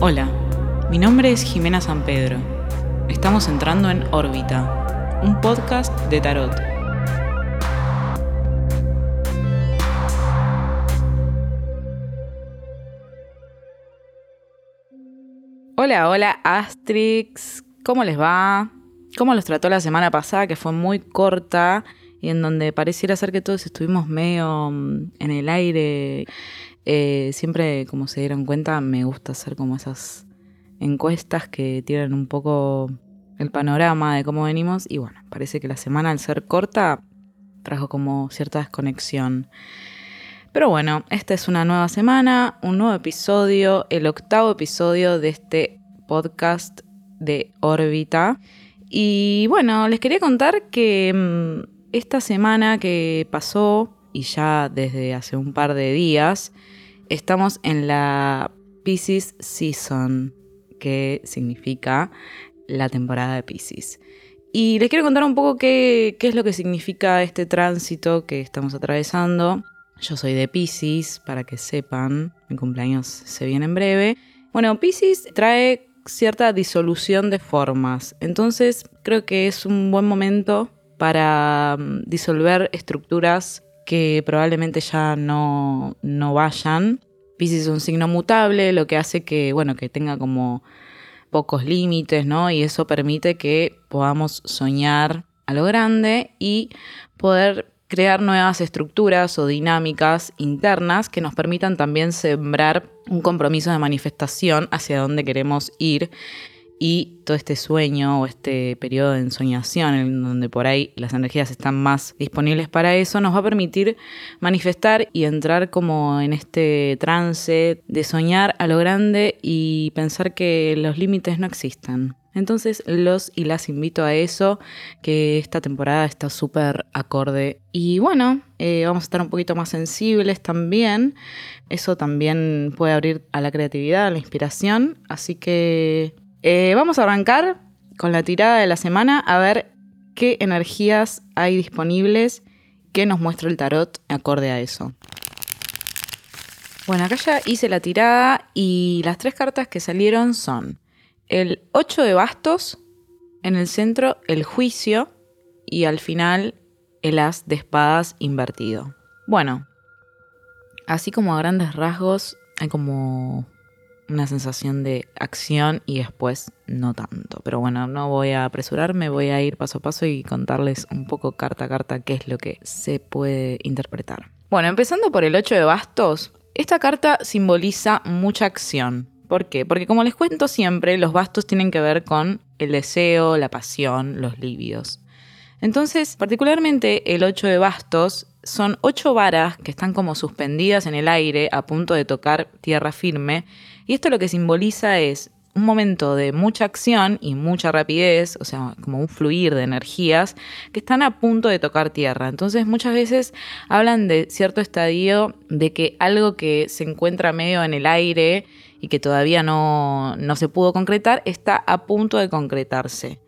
Hola, mi nombre es Jimena San Pedro. Estamos entrando en órbita, un podcast de tarot. Hola, hola Astrix, ¿cómo les va? ¿Cómo los trató la semana pasada que fue muy corta y en donde pareciera ser que todos estuvimos medio mm, en el aire? Eh, siempre, como se dieron cuenta, me gusta hacer como esas encuestas que tienen un poco el panorama de cómo venimos. Y bueno, parece que la semana al ser corta trajo como cierta desconexión. Pero bueno, esta es una nueva semana, un nuevo episodio, el octavo episodio de este podcast de órbita. Y bueno, les quería contar que mm, esta semana que pasó, y ya desde hace un par de días, Estamos en la Pisces Season, que significa la temporada de Pisces. Y les quiero contar un poco qué, qué es lo que significa este tránsito que estamos atravesando. Yo soy de Pisces, para que sepan, mi cumpleaños se viene en breve. Bueno, Pisces trae cierta disolución de formas, entonces creo que es un buen momento para mm, disolver estructuras que probablemente ya no, no vayan. Pisces es un signo mutable, lo que hace que, bueno, que tenga como pocos límites, ¿no? Y eso permite que podamos soñar a lo grande y poder crear nuevas estructuras o dinámicas internas que nos permitan también sembrar un compromiso de manifestación hacia dónde queremos ir y todo este sueño o este periodo de ensoñación en donde por ahí las energías están más disponibles para eso, nos va a permitir manifestar y entrar como en este trance de soñar a lo grande y pensar que los límites no existen. Entonces los y las invito a eso, que esta temporada está súper acorde. Y bueno, eh, vamos a estar un poquito más sensibles también. Eso también puede abrir a la creatividad, a la inspiración. Así que eh, vamos a arrancar con la tirada de la semana a ver qué energías hay disponibles que nos muestra el tarot acorde a eso. Bueno, acá ya hice la tirada y las tres cartas que salieron son el 8 de bastos, en el centro el juicio y al final el as de espadas invertido. Bueno, así como a grandes rasgos hay como una sensación de acción y después no tanto. Pero bueno, no voy a apresurarme, voy a ir paso a paso y contarles un poco carta a carta qué es lo que se puede interpretar. Bueno, empezando por el 8 de bastos, esta carta simboliza mucha acción. ¿Por qué? Porque como les cuento siempre, los bastos tienen que ver con el deseo, la pasión, los lívidos. Entonces, particularmente el 8 de bastos son ocho varas que están como suspendidas en el aire a punto de tocar tierra firme y esto lo que simboliza es un momento de mucha acción y mucha rapidez, o sea, como un fluir de energías que están a punto de tocar tierra. Entonces muchas veces hablan de cierto estadio de que algo que se encuentra medio en el aire y que todavía no, no se pudo concretar está a punto de concretarse.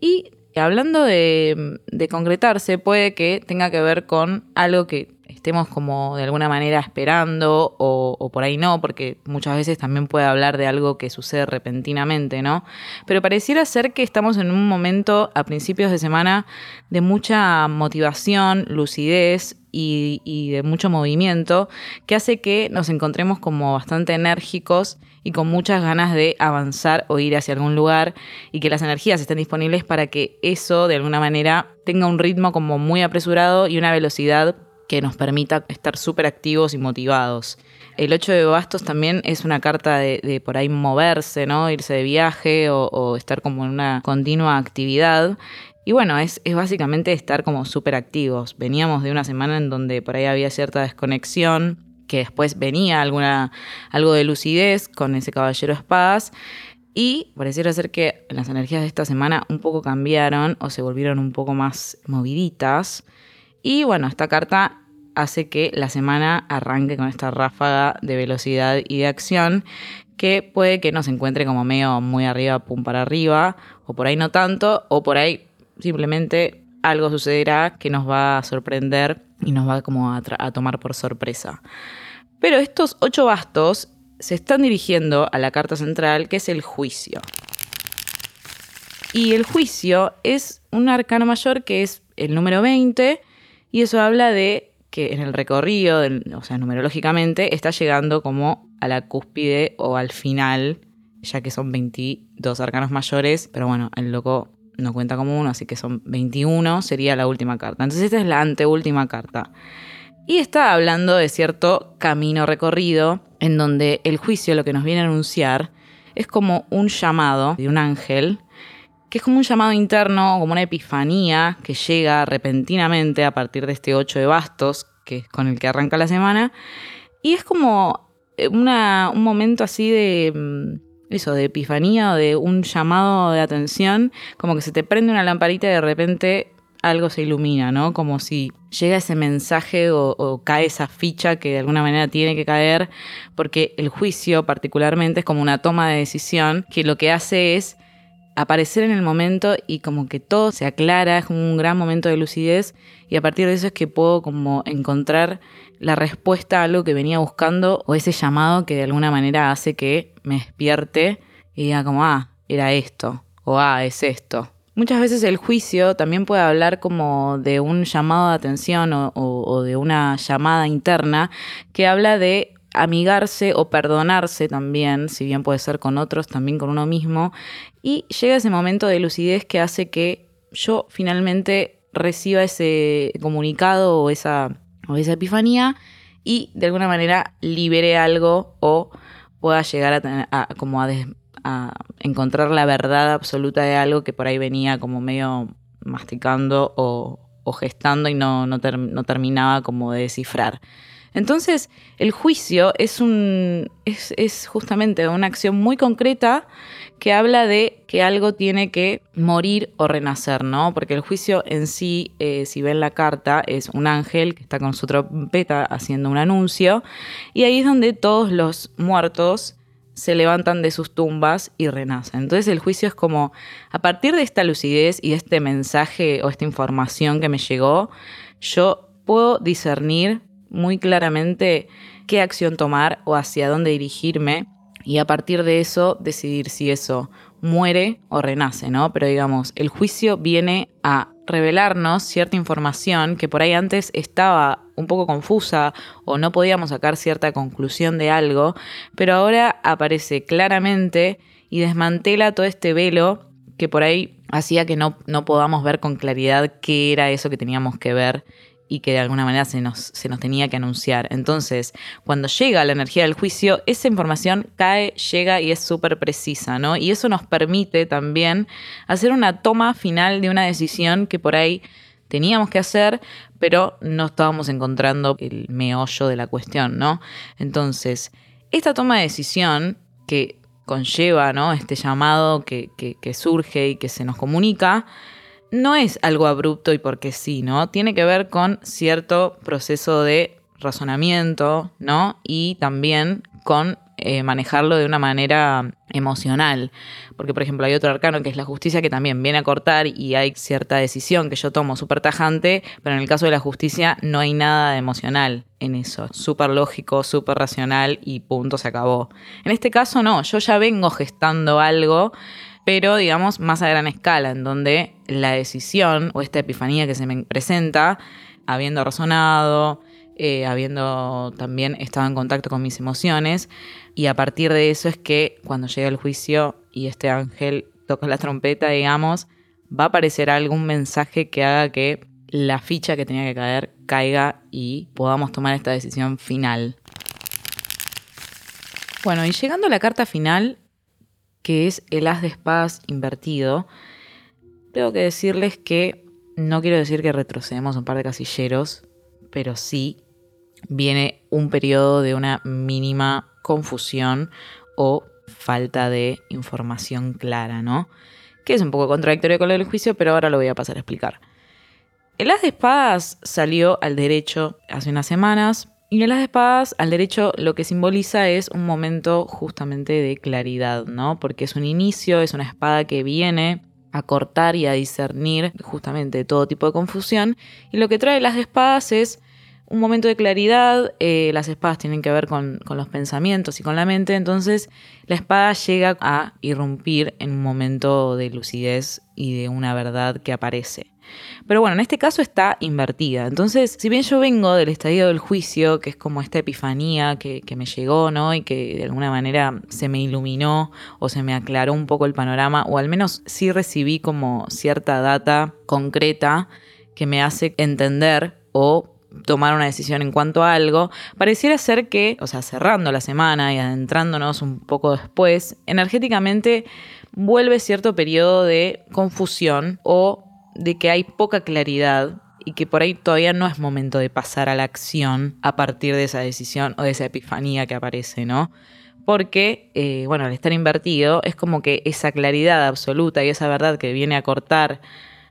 Y hablando de, concretarse, puede que tenga que ver con algo que estemos como de alguna manera esperando o, por ahí no, porque muchas veces también puede hablar de algo que sucede repentinamente, ¿no? Pero pareciera ser que estamos en un momento a principios de semana de mucha motivación, lucidez y de mucho movimiento que hace que nos encontremos como bastante enérgicos y con muchas ganas de avanzar o ir hacia algún lugar y que las energías estén disponibles para que eso de alguna manera tenga un ritmo como muy apresurado y una velocidad que nos permita estar súper activos y motivados. El 8 de bastos también es una carta de, por ahí moverse, ¿no? Irse de viaje o, estar como en una continua actividad. Y bueno, es, es básicamente estar como súper activos. Veníamos de una semana en donde por ahí había cierta desconexión, que después venía alguna, algo de lucidez con ese caballero espadas. Y pareciera ser que las energías de esta semana un poco cambiaron o se volvieron un poco más moviditas. Y bueno, esta carta hace que la semana arranque con esta ráfaga de velocidad y de acción que puede que nos encuentre como medio muy arriba, pum para arriba, o por ahí no tanto, o por ahí simplemente algo sucederá que nos va a sorprender y nos va como a, tomar por sorpresa. Pero estos ocho bastos se están dirigiendo a la carta central, que es el juicio. Y el juicio es un arcano mayor que es el número 20, y eso habla de que en el recorrido, o sea, numerológicamente, está llegando como a la cúspide o al final, ya que son 22 arcanos mayores, pero bueno, el loco no cuenta como uno, así que son 21, sería la última carta. Entonces esta es la anteúltima carta. Y está hablando de cierto camino recorrido en donde el juicio lo que nos viene a anunciar es como un llamado de un ángel, que es como un llamado interno, como una epifanía que llega repentinamente a partir de este 8 de bastos, que es con el que arranca la semana, y es como una, un momento así de mm, eso, de epifanía o de un llamado de atención, como que se te prende una lamparita y de repente algo se ilumina, ¿no? Como si llega ese mensaje o, cae esa ficha que de alguna manera tiene que caer, porque el juicio particularmente es como una toma de decisión que lo que hace es aparecer en el momento y como que todo se aclara, es como un gran momento de lucidez y a partir de eso es que puedo como encontrar la respuesta a algo que venía buscando o ese llamado que de alguna manera hace que me despierte y diga como, ah, era esto o ah, es esto. Muchas veces el juicio también puede hablar como de un llamado de atención o, de una llamada interna que habla de amigarse o perdonarse también, si bien puede ser con otros, también con uno mismo, y llega ese momento de lucidez que hace que yo finalmente reciba ese comunicado o esa, o esa epifanía y de alguna manera libere algo o pueda llegar a, como a, a encontrar la verdad absoluta de algo que por ahí venía como medio masticando o, gestando y no, no, terminaba como de descifrar. Entonces, el juicio es, justamente una acción muy concreta que habla de que algo tiene que morir o renacer, ¿no? Porque el juicio en sí, eh, si ven la carta, es un ángel que está con su trompeta haciendo un anuncio, y ahí es donde todos los muertos se levantan de sus tumbas y renacen. Entonces el juicio es como, a partir de esta lucidez y este mensaje o esta información que me llegó, yo puedo discernir muy claramente qué acción tomar o hacia dónde dirigirme y a partir de eso decidir si eso muere o renace, ¿no? Pero digamos, el juicio viene a revelarnos cierta información que por ahí antes estaba un poco confusa o no podíamos sacar cierta conclusión de algo, pero ahora aparece claramente y desmantela todo este velo que por ahí hacía que no, no podamos ver con claridad qué era eso que teníamos que ver y que de alguna manera se nos, se nos tenía que anunciar. Entonces, cuando llega la energía del juicio, esa información cae, llega y es súper precisa, ¿no? Y eso nos permite también hacer una toma final de una decisión que por ahí teníamos que hacer, pero no estábamos encontrando el meollo de la cuestión, ¿no? Entonces, esta toma de decisión que conlleva, ¿no? Este llamado que, que, que surge y que se nos comunica, no es algo abrupto y porque sí, ¿no? Tiene que ver con cierto proceso de razonamiento, ¿no? Y también con eh, manejarlo de una manera emocional. Porque, por ejemplo, hay otro arcano que es la justicia que también viene a cortar y hay cierta decisión que yo tomo súper tajante, pero en el caso de la justicia no hay nada de emocional en eso. Súper lógico, súper racional y punto, se acabó. En este caso no, yo ya vengo gestando algo pero digamos más a gran escala, en donde la decisión o esta epifanía que se me presenta, habiendo razonado, eh, habiendo también estado en contacto con mis emociones, y a partir de eso es que cuando llega el juicio y este ángel toca la trompeta, digamos, va a aparecer algún mensaje que haga que la ficha que tenía que caer caiga y podamos tomar esta decisión final. Bueno, y llegando a la carta final, que es el as de espadas invertido, tengo que decirles que no quiero decir que retrocedemos un par de casilleros, pero sí viene un periodo de una mínima confusión o falta de información clara, ¿no? Que es un poco contradictorio con lo del juicio, pero ahora lo voy a pasar a explicar. El as de espadas salió al derecho hace unas semanas, y en las espadas, al derecho, lo que simboliza es un momento justamente de claridad, ¿no? Porque es un inicio, es una espada que viene a cortar y a discernir justamente todo tipo de confusión. Y lo que trae las espadas es un momento de claridad, eh, las espadas tienen que ver con, con, los pensamientos y con la mente, entonces la espada llega a irrumpir en un momento de lucidez y de una verdad que aparece. Pero bueno, en este caso está invertida. Entonces, si bien yo vengo del estadio del juicio, que es como esta epifanía que, me llegó, ¿no? Y que de alguna manera se me iluminó o se me aclaró un poco el panorama, o al menos sí recibí como cierta data concreta que me hace entender o tomar una decisión en cuanto a algo, pareciera ser que, o sea, cerrando la semana y adentrándonos un poco después, energéticamente vuelve cierto periodo de confusión o de que hay poca claridad y que por ahí todavía no es momento de pasar a la acción a partir de esa decisión o de esa epifanía que aparece, ¿no? Porque, eh, bueno, al estar invertido es como que esa claridad absoluta y esa verdad que viene a cortar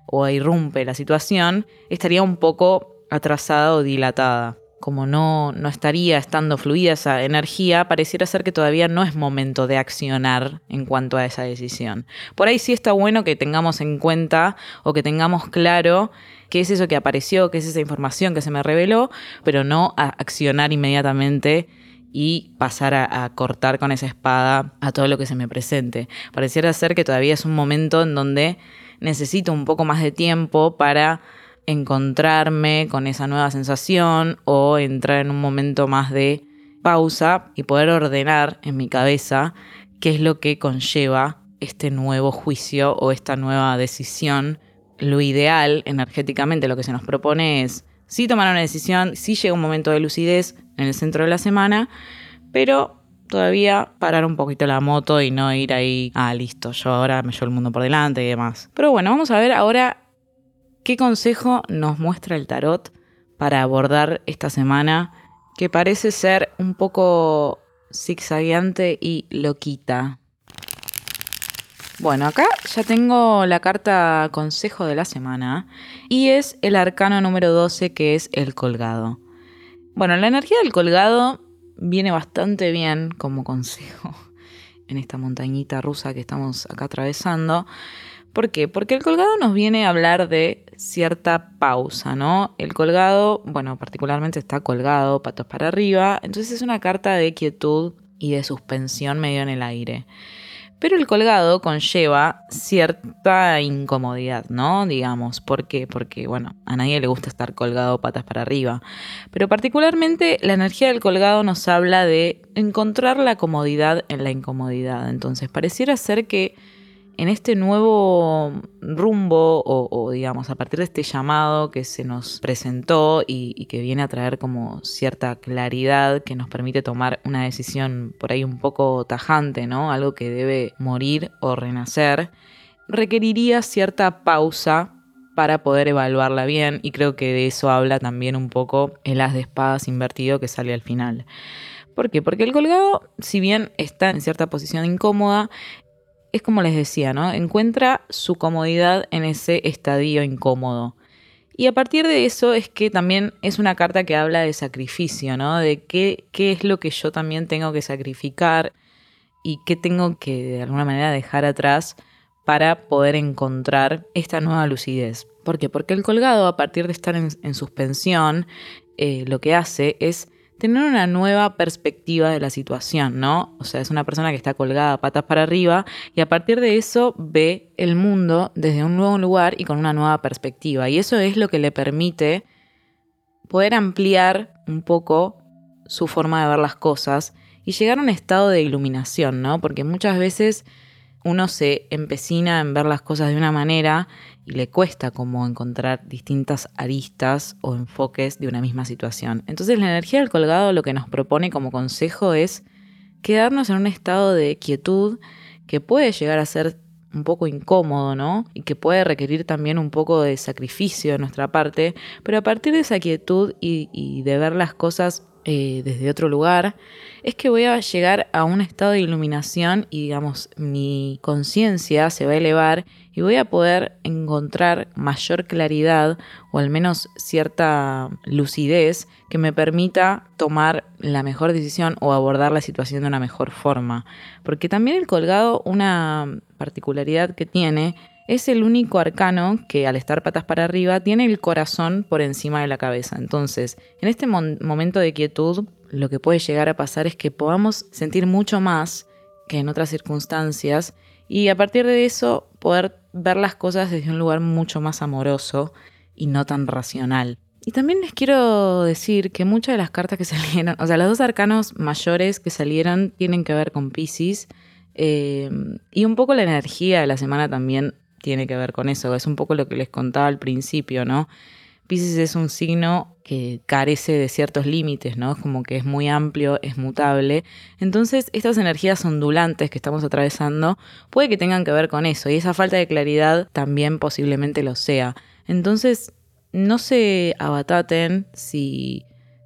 o irrumpe la situación estaría un poco atrasada o dilatada. Como no, no estaría estando fluida esa energía, pareciera ser que todavía no es momento de accionar en cuanto a esa decisión. Por ahí sí está bueno que tengamos en cuenta o que tengamos claro qué es eso que apareció, qué es esa información que se me reveló, pero no a accionar inmediatamente y pasar a, a, cortar con esa espada a todo lo que se me presente. Pareciera ser que todavía es un momento en donde necesito un poco más de tiempo para encontrarme con esa nueva sensación o entrar en un momento más de pausa y poder ordenar en mi cabeza qué es lo que conlleva este nuevo juicio o esta nueva decisión. Lo ideal energéticamente, lo que se nos propone es sí tomar una decisión, sí llega un momento de lucidez en el centro de la semana, pero todavía parar un poquito la moto y no ir ahí, ah, listo, yo ahora me llevo el mundo por delante y demás. Pero bueno, vamos a ver ahora qué consejo nos muestra el tarot para abordar esta semana que parece ser un poco zigzagueante y loquita. Bueno, acá ya tengo la carta consejo de la semana y es el arcano número 12 que es el colgado. Bueno, la energía del colgado viene bastante bien como consejo en esta montañita rusa que estamos acá atravesando. ¿Por qué? Porque el colgado nos viene a hablar de cierta pausa, ¿no? El colgado, bueno, particularmente está colgado, patos para arriba, entonces es una carta de quietud y de suspensión medio en el aire. Pero el colgado conlleva cierta incomodidad, ¿no? Digamos, ¿por qué? Porque, bueno, a nadie le gusta estar colgado patas para arriba. Pero particularmente la energía del colgado nos habla de encontrar la comodidad en la incomodidad. Entonces, pareciera ser que en este nuevo rumbo o, digamos a partir de este llamado que se nos presentó y, que viene a traer como cierta claridad que nos permite tomar una decisión por ahí un poco tajante, ¿no? Algo que debe morir o renacer, requeriría cierta pausa para poder evaluarla bien y creo que de eso habla también un poco el as de espadas invertido que sale al final. ¿Por qué? Porque el colgado, si bien está en cierta posición incómoda, es como les decía, ¿no? Encuentra su comodidad en ese estadio incómodo. Y a partir de eso es que también es una carta que habla de sacrificio, ¿no? De qué, qué es lo que yo también tengo que sacrificar y qué tengo que de alguna manera dejar atrás para poder encontrar esta nueva lucidez. ¿Por qué? Porque el colgado, a partir de estar en, suspensión, eh, lo que hace es tener una nueva perspectiva de la situación, ¿no? O sea, es una persona que está colgada patas para arriba y a partir de eso ve el mundo desde un nuevo lugar y con una nueva perspectiva. Y eso es lo que le permite poder ampliar un poco su forma de ver las cosas y llegar a un estado de iluminación, ¿no? Porque muchas veces uno se empecina en ver las cosas de una manera y le cuesta como encontrar distintas aristas o enfoques de una misma situación. Entonces la energía del colgado lo que nos propone como consejo es quedarnos en un estado de quietud que puede llegar a ser un poco incómodo, ¿no? Y que puede requerir también un poco de sacrificio de nuestra parte, pero a partir de esa quietud y, de ver las cosas eh, desde otro lugar, es que voy a llegar a un estado de iluminación y digamos mi conciencia se va a elevar y voy a poder encontrar mayor claridad o al menos cierta lucidez que me permita tomar la mejor decisión o abordar la situación de una mejor forma. Porque también el colgado, una particularidad que tiene es el único arcano que al estar patas para arriba tiene el corazón por encima de la cabeza. Entonces, en este momento de quietud, lo que puede llegar a pasar es que podamos sentir mucho más que en otras circunstancias y a partir de eso poder ver las cosas desde un lugar mucho más amoroso y no tan racional. Y también les quiero decir que muchas de las cartas que salieron, o sea, los dos arcanos mayores que salieron tienen que ver con Pisces. Eh, y un poco la energía de la semana también tiene que ver con eso. Es un poco lo que les contaba al principio, ¿no? Pisces es un signo que carece de ciertos límites, ¿no? Es como que es muy amplio, es mutable. Entonces, estas energías ondulantes que estamos atravesando puede que tengan que ver con eso. Y esa falta de claridad también posiblemente lo sea. Entonces, no se abataten si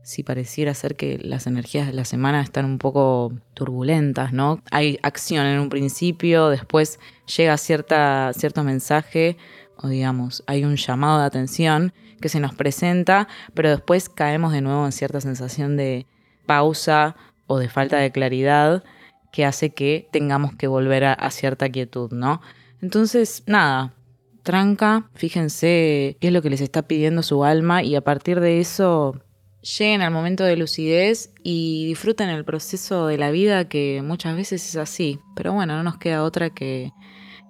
si pareciera ser que las energías de la semana están un poco turbulentas, ¿no? Hay acción en un principio, después llega cierta, cierto mensaje o digamos, hay un llamado de atención que se nos presenta, pero después caemos de nuevo en cierta sensación de pausa o de falta de claridad que hace que tengamos que volver a, a cierta quietud, ¿no? Entonces, nada, tranca, fíjense qué es lo que les está pidiendo su alma y a partir de eso lleguen al momento de lucidez y disfruten el proceso de la vida que muchas veces es así. Pero bueno, no nos queda otra que,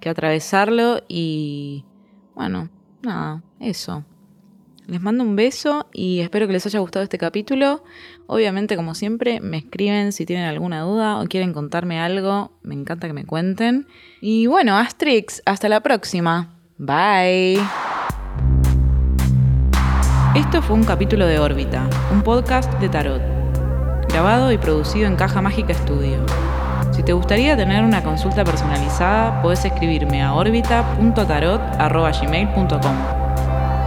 que atravesarlo y bueno, nada, eso. Les mando un beso y espero que les haya gustado este capítulo. Obviamente, como siempre, me escriben si tienen alguna duda o quieren contarme algo. Me encanta que me cuenten. Y bueno, Astrix, hasta la próxima. Bye. Esto fue un capítulo de Órbita, un podcast de tarot, grabado y producido en Caja Mágica Studio. Si te gustaría tener una consulta personalizada, puedes escribirme a orbita.tarot.gmail.com.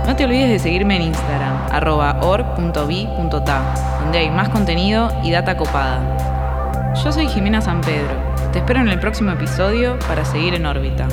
No te olvides de seguirme en Instagram, arroba donde hay más contenido y data copada. Yo soy Jimena San Pedro. Te espero en el próximo episodio para seguir en órbita.